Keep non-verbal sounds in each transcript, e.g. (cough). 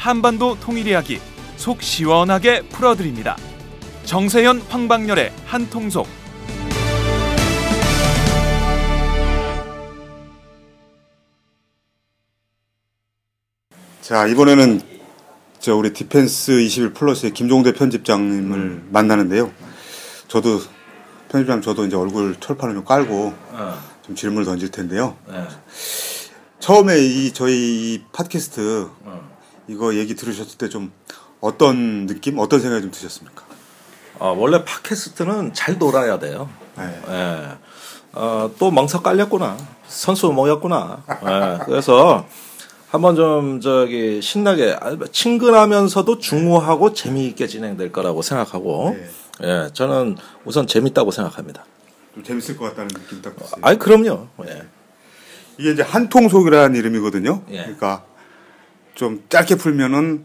한반도 통일 이야기 속 시원하게 풀어드립니다. 정세현 황방열의 한통속 자 이번에는 저 우리 디펜스 21 플러스의 김종대 편집장님을 만나는데요. 저도 편집장 저도 이제 얼굴 철판을 좀 깔고 좀 질문을 던질 텐데요. 네. 처음에 이 저희 이 팟캐스트 이거 얘기 들으셨을 때 좀 어떤 느낌, 어떤 생각이 좀 드셨습니까? 어, 원래 팟캐스트는 잘 놀아야 돼요. 네. 예. 어, 또 멍석 깔렸구나. 선수 모였구나. 예. 그래서 한번 좀 저기 신나게 아, 친근하면서도 중후하고 재미있게 진행될 거라고 생각하고 네. 예, 저는 우선 재밌다고 생각합니다. 좀 재밌을 것 같다는 느낌 딱 들었어요. 아이 그럼요. 예. 이게 이제 한통속이라는 이름이거든요. 예. 그러니까 좀 짧게 풀면은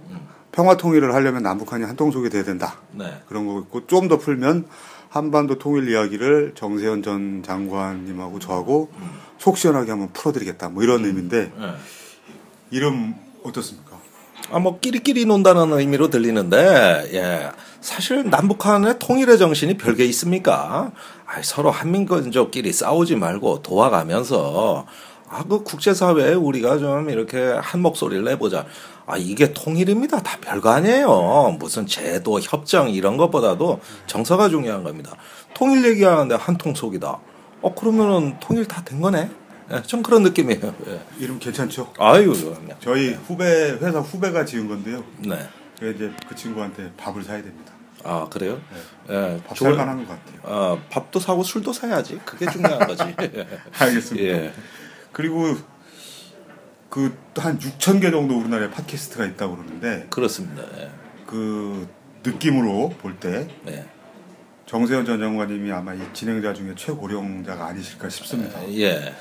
평화 통일을 하려면 남북한이 한통속이 돼야 된다. 네. 그런 거고 있고 좀 더 풀면 한반도 통일 이야기를 정세현 전 장관님하고 저하고 속 시원하게 한번 풀어드리겠다. 뭐 이런 의미인데 예. 이름 어떻습니까? 아, 뭐, 끼리끼리 논다는 의미로 들리는데, 예. 사실 남북한의 통일의 정신이 별게 있습니까? 아 서로 한민족끼리 싸우지 말고 도와가면서, 아, 그 국제사회에 우리가 좀 이렇게 한 목소리를 내보자. 아, 이게 통일입니다. 다 별거 아니에요. 무슨 제도, 협정 이런 것보다도 정서가 중요한 겁니다. 통일 얘기하는데 한통속이다. 어, 그러면은 통일 다 된 거네? 예, 좀 그런 느낌이에요. 예. 이름 괜찮죠? 아유, 그럼요. 저희 후배 회사 후배가 지은 건데요. 네. 이제 그 친구한테 밥을 사야 됩니다. 아 그래요? 예, 밥. 살만한 것 같아요. 어, 밥도 사고 술도 사야지. 그게 중요한 거지. (laughs) 알겠습니다. 예. 그리고 그 한 6천 개 정도 우리나라에 팟캐스트가 있다고 그러는데 그렇습니다. 예. 그 느낌으로 볼때 네. 정세현 전 장관님이 아마 이 진행자 중에 최고령자가 아니실까 싶습니다. 예.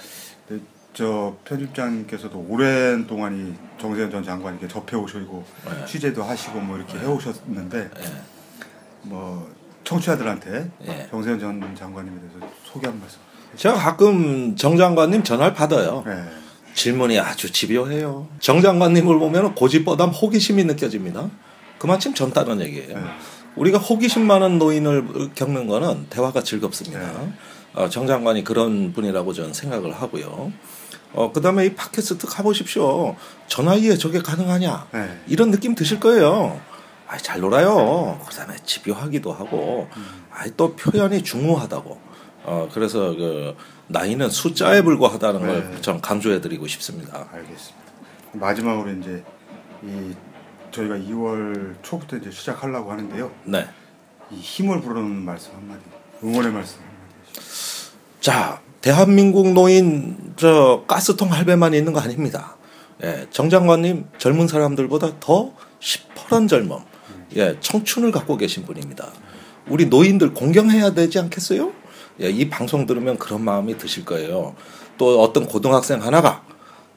근데 저 편집장님께서도 오랜 동안 이 정세현 전 장관님께 접해 오시고 네. 취재도 하시고 뭐 이렇게 해 오셨는데 예. 뭐 청취자들한테 예. 정세현 전 장관님에 대해서 소개 한 말씀. 제가 가끔 정 장관님 전화를 받아요. 네. 질문이 아주 집요해요. 정 장관님을 보면 고집보다 호기심이 느껴집니다. 그만큼 젊다는 얘기예요. 네. 우리가 호기심 많은 노인을 겪는 거는 대화가 즐겁습니다. 네. 어, 정 장관이 그런 분이라고 저는 생각을 하고요. 어, 그 다음에 이 팟캐스트 가보십시오. 전화기에 저게 가능하냐? 네. 이런 느낌 드실 거예요. 아, 잘 놀아요. 그 다음에 집요하기도 하고, 아, 또 표현이 중후하다고. 어, 그래서 그, 나이는 숫자에 불과하다는 네. 걸좀 강조해 드리고 싶습니다. 알겠습니다. 마지막으로 이제 이 저희가 2월 초부터 이제 시작하려고 하는데요. 네. 이 힘을 부르는 말씀 한마디, 응원의 말씀 한마디. 자, 대한민국 노인 저 가스통 할배만 있는 거 아닙니다. 예, 정 장관님 젊은 사람들보다 더 시퍼런 젊음, 예, 청춘을 갖고 계신 분입니다. 우리 노인들 공경해야 되지 않겠어요? 예, 이 방송 들으면 그런 마음이 드실 거예요. 또 어떤 고등학생 하나가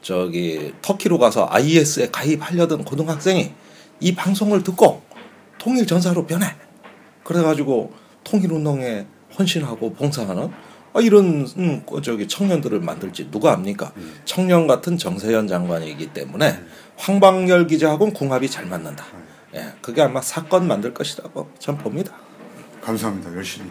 저기 터키로 가서 IS에 가입하려던 고등학생이 이 방송을 듣고 통일 전사로 변해. 그래가지고 통일 운동에 헌신하고 봉사하는 아, 이런 음, 그 저기 청년들을 만들지 누가 압니까? 청년 같은 정세현 장관이기 때문에 황방열 기자하고는 궁합이 잘 맞는다. 예, 그게 아마 사건 만들 것이라고 전 봅니다. 감사합니다. 열심히.